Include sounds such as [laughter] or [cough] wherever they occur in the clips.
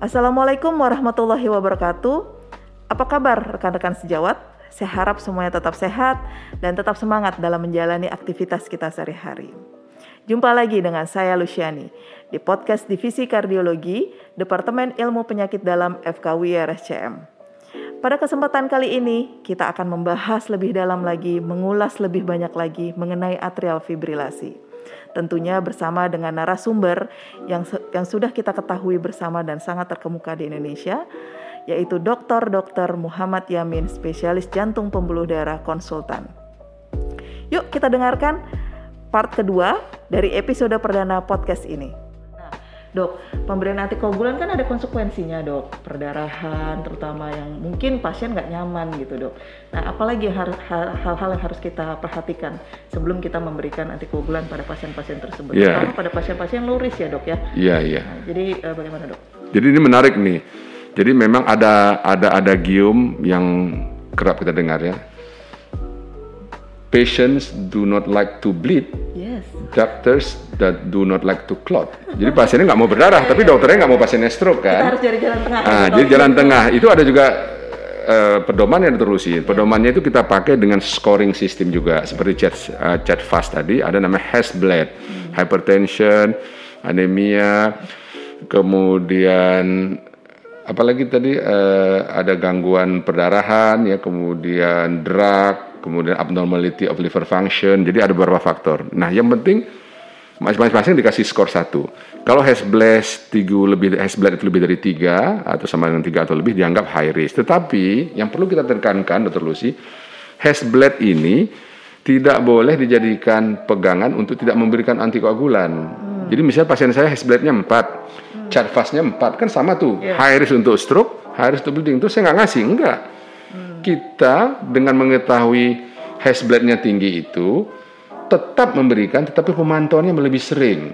Assalamualaikum warahmatullahi wabarakatuh. Apa kabar rekan-rekan sejawat? Saya harap semuanya tetap sehat dan tetap semangat dalam menjalani aktivitas kita sehari-hari. Jumpa lagi dengan saya Luciani di podcast Divisi Kardiologi, Departemen Ilmu Penyakit Dalam FKW RSCM. Pada kesempatan kali ini, kita akan membahas lebih dalam lagi, mengulas lebih banyak lagi mengenai atrial fibrilasi tentunya bersama dengan narasumber yang yang sudah kita ketahui bersama dan sangat terkemuka di Indonesia yaitu Dr. Dr. Muhammad Yamin, spesialis jantung pembuluh darah konsultan. Yuk kita dengarkan part kedua dari episode perdana podcast ini. Dok, pemberian antikoagulan kan ada konsekuensinya dok, perdarahan terutama yang mungkin pasien nggak nyaman gitu dok. Nah, apalagi hal-hal yang harus kita perhatikan sebelum kita memberikan antikoagulan pada pasien-pasien tersebut, yeah. terutama pada pasien-pasien luris ya dok ya. Iya yeah, iya. Yeah. Nah, jadi uh, bagaimana dok? Jadi ini menarik nih. Jadi memang ada ada ada gium yang kerap kita dengar ya patients do not like to bleed, yes. doctors that do not like to clot. Jadi pasiennya nggak mau berdarah, tapi dokternya nggak mau pasiennya stroke kan. Kita harus cari jalan tengah. Nah, jadi jalan tengah itu ada juga uh, pedoman yang diterusin. Pedomannya itu kita pakai dengan scoring system juga, seperti chat uh, chat fast tadi. Ada namanya Hasbled, hmm. hypertension, anemia, kemudian apalagi tadi uh, ada gangguan perdarahan ya, kemudian drug kemudian abnormality of liver function. Jadi ada beberapa faktor. Nah, yang penting masing-masing dikasih skor satu. Kalau Hesblast tiga lebih Hesblast itu lebih dari tiga atau sama dengan tiga atau lebih dianggap high risk. Tetapi yang perlu kita tekankan, Dr. Lucy, Hesblast ini tidak boleh dijadikan pegangan untuk tidak memberikan antikoagulan. Hmm. Jadi misalnya pasien saya Hesblastnya 4, hmm. chart fastnya 4, kan sama tuh. Yeah. High risk untuk stroke, high risk untuk bleeding. Itu saya nggak ngasih, enggak kita dengan mengetahui Hasblad-nya tinggi itu tetap memberikan, tetapi pemantauannya lebih sering.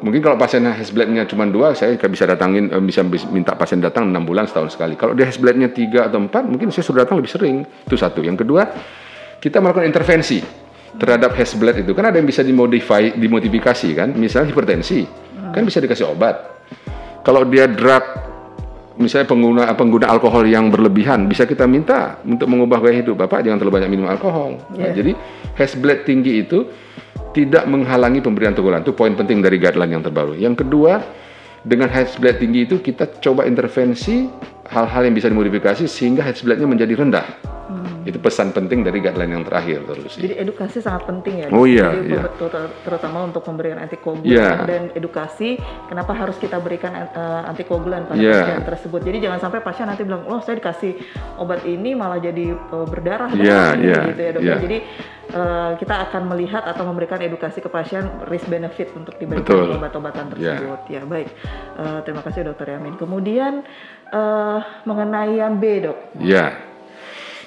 Mungkin kalau pasien Hasblad-nya cuma dua, saya bisa datangin, eh, bisa minta pasien datang enam bulan setahun sekali. Kalau dia Hasblad-nya tiga atau empat, mungkin saya sudah datang lebih sering. Itu satu. Yang kedua, kita melakukan intervensi terhadap Hasblad itu. Kan ada yang bisa dimodify, dimodifikasi kan. Misalnya hipertensi, kan bisa dikasih obat. Kalau dia drug misalnya pengguna pengguna alkohol yang berlebihan bisa kita minta untuk mengubah gaya hidup. Bapak jangan terlalu banyak minum alkohol. Yeah. nah, jadi blood tinggi itu tidak menghalangi pemberian teguran itu poin penting dari guideline yang terbaru. Yang kedua dengan blood tinggi itu kita coba intervensi hal-hal yang bisa dimodifikasi sehingga bloodnya menjadi rendah itu pesan penting dari guideline yang terakhir terus. Jadi edukasi sangat penting ya. Oh iya. Jadi, iya. Terutama untuk pemberian antikoagulan yeah. dan edukasi kenapa harus kita berikan uh, antikoagulan pada yeah. pasien tersebut. Jadi jangan sampai pasien nanti bilang, oh saya dikasih obat ini malah jadi uh, berdarah yeah, yeah, gitu ya dok. Yeah. Jadi uh, kita akan melihat atau memberikan edukasi ke pasien risk benefit untuk diberikan obat-obatan iya. tersebut. Yeah. Ya baik. Uh, terima kasih dokter Yamin. Kemudian uh, mengenai yang B dok. Ya.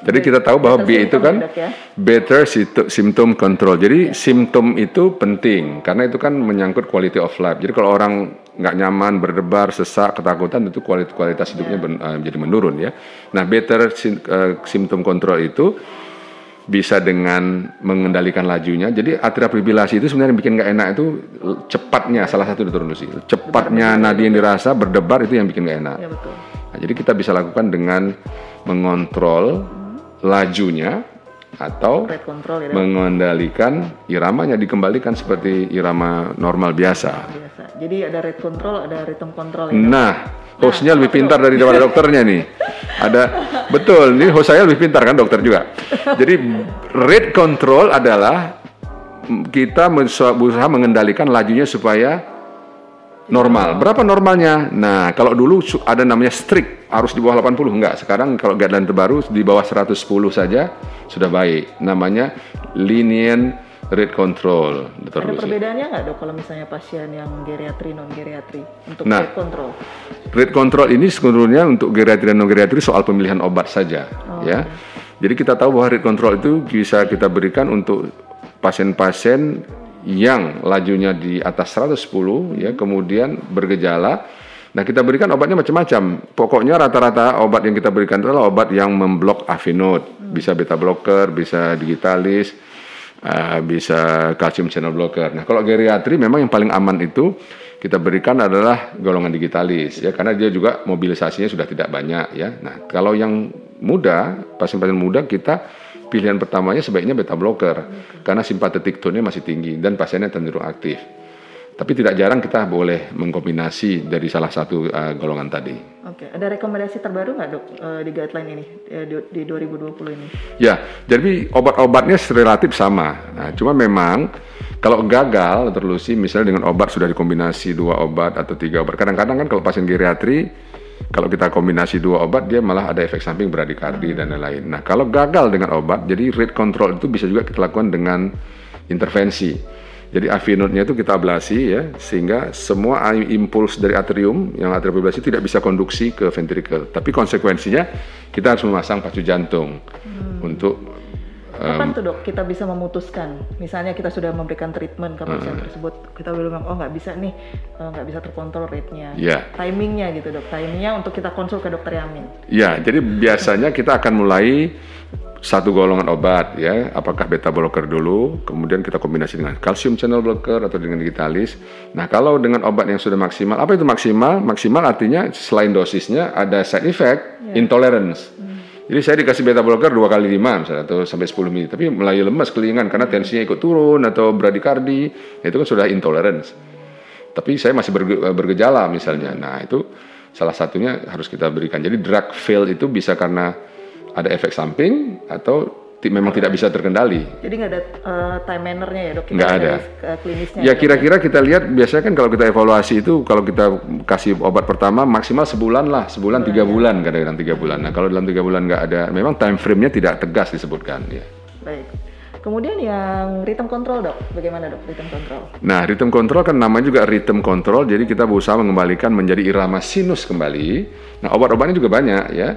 Jadi kita tahu bahwa B itu kan ya? better symptom control. Jadi simptom itu penting karena itu kan menyangkut quality of life. Jadi kalau orang nggak nyaman, berdebar, sesak, ketakutan itu kualitas kualitas hidupnya yeah. jadi menurun ya. Nah, better uh, symptom control itu bisa dengan mengendalikan lajunya. Jadi atrial fibrillasi itu sebenarnya yang bikin nggak enak itu cepatnya salah satu turun sih. Cepatnya nadi yang dirasa berdebar itu yang bikin nggak enak. Ya, betul. Nah, jadi kita bisa lakukan dengan mengontrol lajunya atau control, ya, mengendalikan iramanya dikembalikan seperti irama normal biasa. biasa. Jadi ada rate control, ada rhythm control. Ya, nah, hostnya nah, lebih pintar dari [laughs] dokternya nih. Ada betul, ini host saya lebih pintar kan dokter juga. Jadi rate control adalah kita berusaha mengendalikan lajunya supaya normal. Berapa normalnya? Nah, kalau dulu ada namanya strict, harus di bawah 80 enggak. Sekarang kalau guideline terbaru di bawah 110 saja sudah baik. Namanya lenient rate control. Ada perbedaannya nggak dok kalau misalnya pasien yang geriatri non geriatri untuk nah, rate control? Rate control ini sebenarnya untuk geriatri non geriatri soal pemilihan obat saja, oh, ya. Okay. Jadi kita tahu bahwa rate control itu bisa kita berikan untuk pasien-pasien yang lajunya di atas 110 ya kemudian bergejala. Nah kita berikan obatnya macam-macam. Pokoknya rata-rata obat yang kita berikan adalah obat yang memblok afinode bisa beta blocker bisa digitalis uh, bisa calcium channel blocker. Nah kalau geriatri memang yang paling aman itu kita berikan adalah golongan digitalis ya karena dia juga mobilisasinya sudah tidak banyak ya. Nah, kalau yang muda, pasien-pasien muda kita pilihan pertamanya sebaiknya beta blocker karena simpatetik tone-nya masih tinggi dan pasiennya cenderung aktif. Tapi tidak jarang kita boleh mengkombinasi dari salah satu uh, golongan tadi. Oke, ada rekomendasi terbaru nggak dok uh, di guideline ini di, di 2020 ini? Ya, jadi obat-obatnya relatif sama. Nah, cuma memang kalau gagal terlusi misalnya dengan obat sudah dikombinasi dua obat atau tiga obat. Kadang-kadang kan kalau pasien geriatri kalau kita kombinasi dua obat dia malah ada efek samping bradikardi dan lain-lain. Nah, kalau gagal dengan obat, jadi rate control itu bisa juga kita lakukan dengan intervensi. Jadi AV node-nya itu kita ablasi ya sehingga semua impuls dari atrium yang atrium ablasi tidak bisa konduksi ke ventricle. Tapi konsekuensinya kita harus memasang pacu jantung hmm. untuk Kapan um, tuh dok kita bisa memutuskan? Misalnya kita sudah memberikan treatment ke pasien uh, tersebut, kita bilang oh nggak bisa nih, eh, nggak bisa terkontrol rate-nya. Yeah. Timingnya gitu dok, timingnya untuk kita konsul ke dokter Yamin. Ya, jadi biasanya kita akan mulai satu golongan obat ya, apakah beta blocker dulu, kemudian kita kombinasi dengan kalsium channel blocker atau dengan digitalis. Nah, kalau dengan obat yang sudah maksimal, apa itu maksimal? Maksimal artinya selain dosisnya ada side effect, yeah. intolerance. Hmm. Jadi saya dikasih beta blocker dua kali lima misalnya atau sampai 10 menit, tapi mulai lemas kelingan karena tensinya ikut turun atau bradikardi, itu kan sudah intolerance. Tapi saya masih bergejala misalnya. Nah, itu salah satunya harus kita berikan. Jadi drug fail itu bisa karena ada efek samping atau memang tidak bisa terkendali. Jadi nggak ada uh, time mannernya ya dok? Nggak ada. klinisnya. Ya kira-kira kita lihat biasanya kan kalau kita evaluasi itu kalau kita kasih obat pertama maksimal sebulan lah, sebulan tiga bulan kadang-kadang tiga bulan. Nah kalau dalam tiga bulan nggak ada, memang time frame-nya tidak tegas disebutkan ya. Baik. Kemudian yang rhythm control dok, bagaimana dok rhythm control? Nah rhythm control kan namanya juga rhythm control, jadi kita berusaha mengembalikan menjadi irama sinus kembali. Nah obat-obatnya juga banyak ya.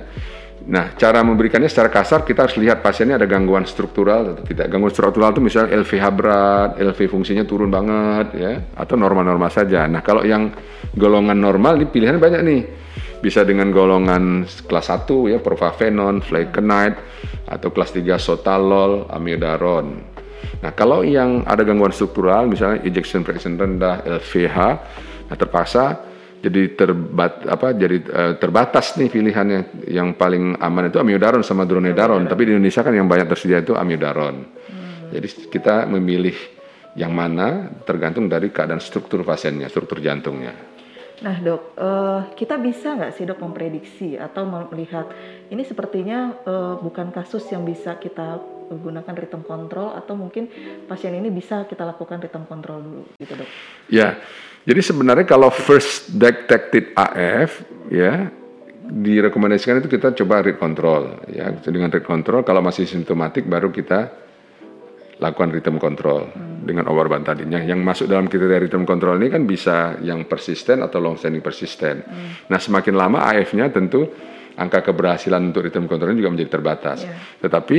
Nah, cara memberikannya secara kasar kita harus lihat pasiennya ada gangguan struktural atau tidak. Gangguan struktural itu misalnya LVH berat, LV fungsinya turun banget ya, atau normal-normal saja. Nah, kalau yang golongan normal ini pilihannya banyak nih. Bisa dengan golongan kelas 1 ya, profafenon, flecainide atau kelas 3 sotalol, amiodaron. Nah, kalau yang ada gangguan struktural misalnya ejection fraction rendah, LVH, nah terpaksa jadi terbat apa jadi uh, terbatas nih pilihannya yang paling aman itu amiodaron sama dronedaron tapi di Indonesia kan yang banyak tersedia itu amiodaron hmm. jadi kita memilih yang mana tergantung dari keadaan struktur pasiennya struktur jantungnya. Nah dok uh, kita bisa nggak sih dok memprediksi atau melihat ini sepertinya uh, bukan kasus yang bisa kita menggunakan rhythm control atau mungkin pasien ini bisa kita lakukan rhythm control dulu gitu dok? Ya jadi sebenarnya kalau first detected AF ya direkomendasikan itu kita coba rate control ya dengan rate control kalau masih simptomatik baru kita lakukan rhythm control hmm. dengan obat-obat tadinya yang masuk dalam kriteria rhythm control ini kan bisa yang persisten atau long standing persisten. Hmm. Nah semakin lama AF-nya tentu angka keberhasilan untuk rhythm control ini juga menjadi terbatas. Yeah. Tetapi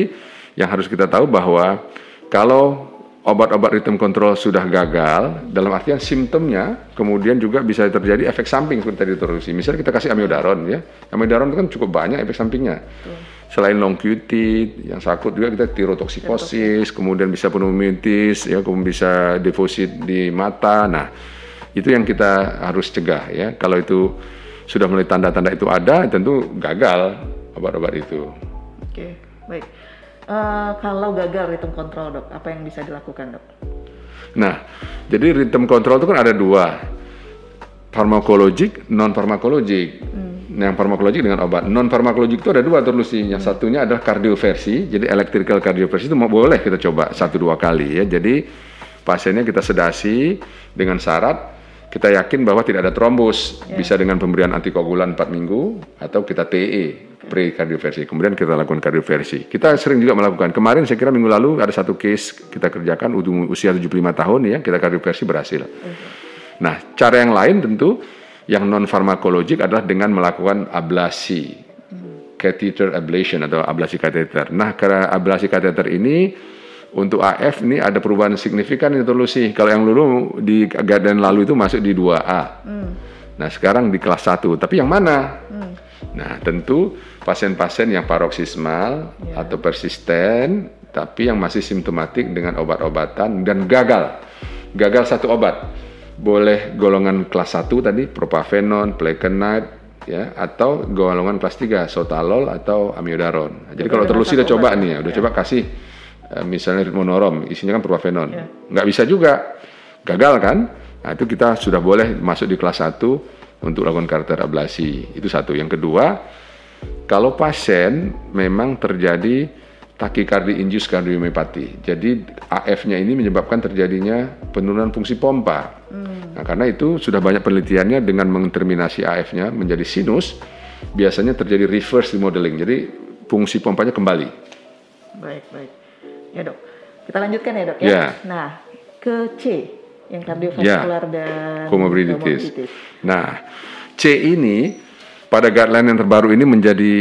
yang harus kita tahu bahwa kalau obat-obat ritme kontrol sudah gagal, dalam artian simptomnya kemudian juga bisa terjadi efek samping seperti tadi terus. Misalnya kita kasih amiodaron ya, amiodaron itu kan cukup banyak efek sampingnya. Betul. Selain long QT, yang sakut juga kita tirotoksikosis, kemudian bisa pneumitis, ya, kemudian bisa deposit di mata. Nah, itu yang kita harus cegah ya. Kalau itu sudah mulai tanda-tanda itu ada, tentu gagal obat-obat itu. Oke, baik. Uh, kalau gagal ritme kontrol dok, apa yang bisa dilakukan dok? Nah, jadi ritme kontrol itu kan ada dua, farmakologik, non farmakologik. Hmm. Nah, yang farmakologik dengan obat, non farmakologik itu ada dua terus sih. Yang hmm. satunya adalah kardioversi, jadi electrical kardioversi itu mau boleh kita coba satu dua kali ya. Jadi pasiennya kita sedasi dengan syarat kita yakin bahwa tidak ada trombus, yeah. bisa dengan pemberian antikoagulan 4 minggu atau kita TE pre kardioversi. Kemudian kita lakukan kardioversi. Kita sering juga melakukan. Kemarin saya kira minggu lalu ada satu case kita kerjakan usia 75 tahun ya, kita kardioversi berhasil. Okay. Nah, cara yang lain tentu yang non farmakologik adalah dengan melakukan ablasi. Hmm. Catheter ablation atau ablasi kateter. Nah, karena ablasi kateter ini untuk AF ini ada perubahan signifikan itu sih. Kalau yang dulu di dan lalu itu masuk di 2A. Hmm. Nah, sekarang di kelas 1. Tapi yang mana? Hmm. Nah, tentu pasien-pasien yang paroksismal yeah. atau persisten tapi yang masih simptomatik dengan obat-obatan dan gagal. Gagal satu obat. boleh golongan kelas 1 tadi propafenon, plekenite ya atau golongan kelas 3 sotalol atau amiodaron. Jadi kalau terlalu sudah coba nih ya, udah ya. coba kasih misalnya ritmonorom, isinya kan propafenon. Ya. Nggak bisa juga. Gagal kan? Nah, itu kita sudah boleh masuk di kelas 1 untuk lakukan karakter ablasi. Itu satu. Yang kedua, kalau pasien memang terjadi takikardi induced kardiomiopati. Jadi AF-nya ini menyebabkan terjadinya penurunan fungsi pompa. Hmm. Nah, karena itu sudah banyak penelitiannya dengan menterminasi AF-nya menjadi sinus, biasanya terjadi reverse remodeling. Jadi fungsi pompanya kembali. Baik, baik. Ya, Dok. Kita lanjutkan ya, Dok ya. ya. Nah, ke C yang kardiovaskular ya. dan komorbiditis. Nah, C ini pada guideline yang terbaru ini menjadi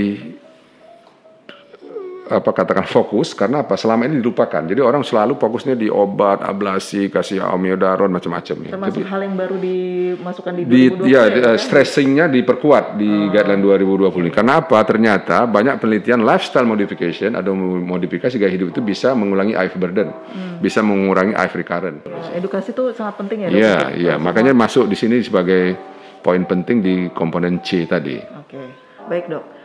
apa katakan fokus karena apa selama ini dilupakan jadi orang selalu fokusnya di obat ablasi kasih amiodaron macam-macam ya. termasuk jadi, hal yang baru dimasukkan di, di 2020 ya, ya kan? stressingnya diperkuat di oh. guideline 2020 ini karena apa ternyata banyak penelitian lifestyle modification atau modifikasi gaya hidup itu bisa mengurangi IV burden hmm. bisa mengurangi IV recurrent edukasi itu sangat penting ya iya iya makanya masuk di sini sebagai poin penting di komponen C tadi oke okay. baik dok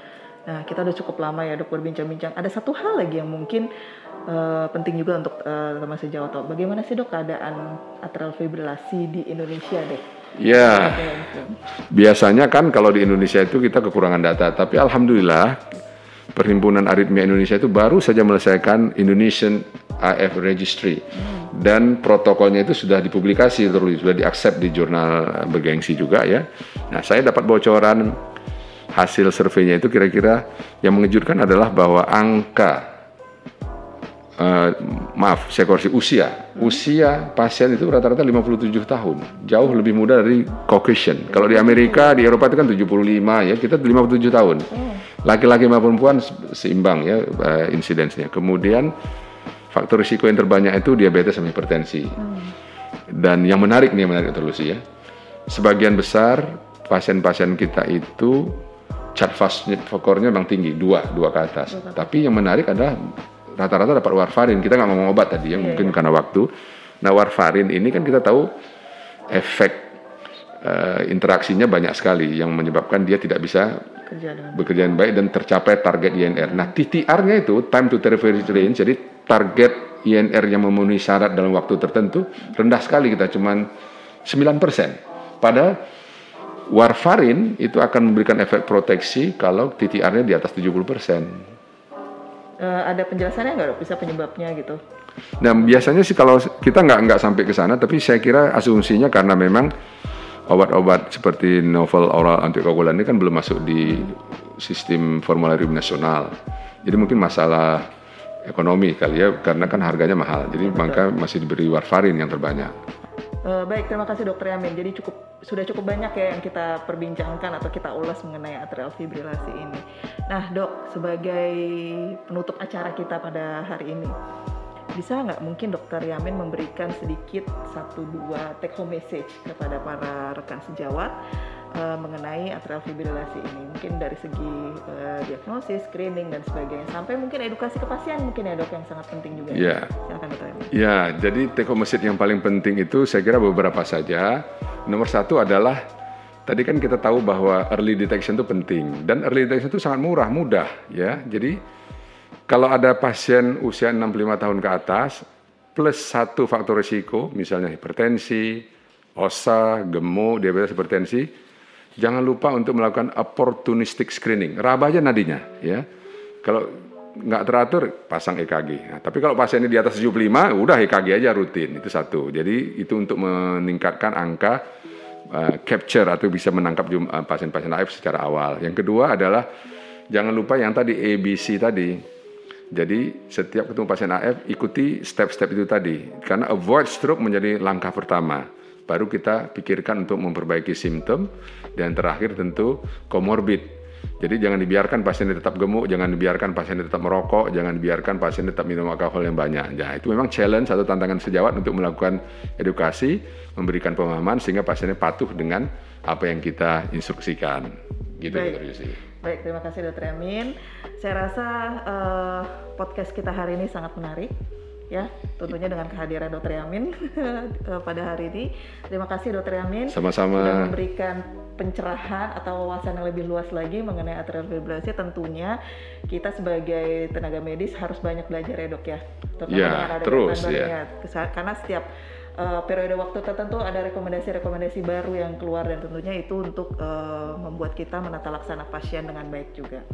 Nah, kita udah cukup lama ya dok berbincang-bincang. Ada satu hal lagi yang mungkin uh, penting juga untuk uh, teman sejawat. Bagaimana sih dok keadaan atrial fibrilasi di Indonesia deh? Ya, biasanya kan kalau di Indonesia itu kita kekurangan data, tapi alhamdulillah Perhimpunan Aritmia Indonesia itu baru saja melesaikan Indonesian AF Registry hmm. dan protokolnya itu sudah dipublikasi terus sudah diaccept di jurnal bergengsi juga ya. Nah, saya dapat bocoran hasil surveinya itu kira-kira yang mengejutkan adalah bahwa angka uh, maaf saya koreksi usia. Usia pasien itu rata-rata 57 tahun. Jauh lebih muda dari Caucasian. Kalau di Amerika di Eropa itu kan 75 ya kita 57 tahun. Laki-laki maupun perempuan seimbang ya uh, insidensinya. Kemudian faktor risiko yang terbanyak itu diabetes sama hipertensi. Dan yang menarik nih yang menarik terus ya. Sebagian besar pasien-pasien kita itu cat fast fokornya memang tinggi dua dua ke atas dua. tapi yang menarik adalah rata-rata dapat warfarin kita nggak ngomong obat tadi ya yeah, mungkin yeah. karena waktu nah warfarin ini kan kita tahu efek uh, interaksinya banyak sekali yang menyebabkan dia tidak bisa bekerja dengan baik dan tercapai target INR. Nah, TTR-nya itu time to therapeutic range, jadi target INR yang memenuhi syarat dalam waktu tertentu rendah sekali kita cuman 9%. Padahal warfarin itu akan memberikan efek proteksi kalau TTR-nya di atas 70 persen. Uh, ada penjelasannya nggak dok? Bisa penyebabnya gitu? Nah biasanya sih kalau kita nggak nggak sampai ke sana, tapi saya kira asumsinya karena memang obat-obat seperti novel oral antikoagulan ini kan belum masuk di sistem formularium nasional. Jadi mungkin masalah ekonomi kali ya, karena kan harganya mahal. Jadi Betul. maka masih diberi warfarin yang terbanyak. Uh, baik, terima kasih Dokter Yamin. Jadi cukup sudah cukup banyak ya yang kita perbincangkan atau kita ulas mengenai atrial fibrilasi ini. Nah, Dok, sebagai penutup acara kita pada hari ini, bisa nggak mungkin Dokter Yamin memberikan sedikit satu dua take home message kepada para rekan sejawat uh, mengenai atrial fibrilasi ini mungkin dari segi uh, diagnosis, screening dan sebagainya sampai mungkin edukasi ke pasien mungkin ya dok yang sangat penting juga. Ya. Silakan dokter. Ya, jadi take home message yang paling penting itu saya kira beberapa saja. Nomor satu adalah tadi kan kita tahu bahwa early detection itu penting dan early detection itu sangat murah, mudah ya. Jadi kalau ada pasien usia 65 tahun ke atas plus satu faktor risiko misalnya hipertensi, osa, gemuk, diabetes hipertensi, jangan lupa untuk melakukan opportunistic screening. Raba aja nadinya, ya. Kalau nggak teratur, pasang EKG. Nah, tapi kalau pasiennya di atas 75, udah EKG aja rutin. Itu satu. Jadi itu untuk meningkatkan angka uh, capture atau bisa menangkap uh, pasien-pasien AF secara awal. Yang kedua adalah jangan lupa yang tadi ABC tadi. Jadi setiap ketemu pasien AF ikuti step-step itu tadi. Karena avoid stroke menjadi langkah pertama baru kita pikirkan untuk memperbaiki simptom dan terakhir tentu komorbid. Jadi jangan dibiarkan pasien tetap gemuk, jangan dibiarkan pasien tetap merokok, jangan dibiarkan pasien tetap minum alkohol yang banyak. Ya, itu memang challenge atau tantangan sejawat untuk melakukan edukasi, memberikan pemahaman sehingga pasiennya patuh dengan apa yang kita instruksikan. Gitu Baik. Dr. Baik, terima kasih Dr. Amin. Saya rasa uh, podcast kita hari ini sangat menarik ya tentunya dengan kehadiran Dokter Yamin [laughs] pada hari ini. Terima kasih Dokter Yamin Sama-sama. sudah memberikan pencerahan atau wawasan yang lebih luas lagi mengenai atrial fibrillasi. Tentunya kita sebagai tenaga medis harus banyak belajar ya dok ya. Terutama Ya, terus, ya. Karena setiap uh, periode waktu tertentu ada rekomendasi-rekomendasi baru yang keluar dan tentunya itu untuk uh, membuat kita menata laksana pasien dengan baik juga.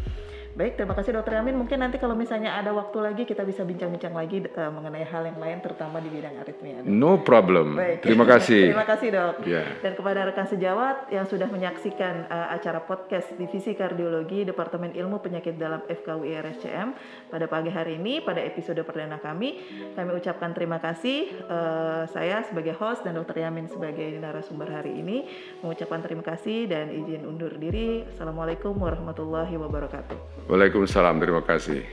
Baik, terima kasih Dokter Yamin. Mungkin nanti kalau misalnya ada waktu lagi kita bisa bincang-bincang lagi uh, mengenai hal yang lain terutama di bidang aritmia. No problem. Baik. Terima [laughs] kasih. Terima kasih dok. Ya. Dan kepada rekan sejawat yang sudah menyaksikan uh, acara podcast Divisi Kardiologi Departemen Ilmu Penyakit Dalam FKUI RSCM pada pagi hari ini pada episode perdana kami, kami ucapkan terima kasih. Uh, saya sebagai host dan Dokter Yamin sebagai narasumber hari ini mengucapkan terima kasih dan izin undur diri. Assalamualaikum warahmatullahi wabarakatuh. Waalaikumsalam. Terima kasih.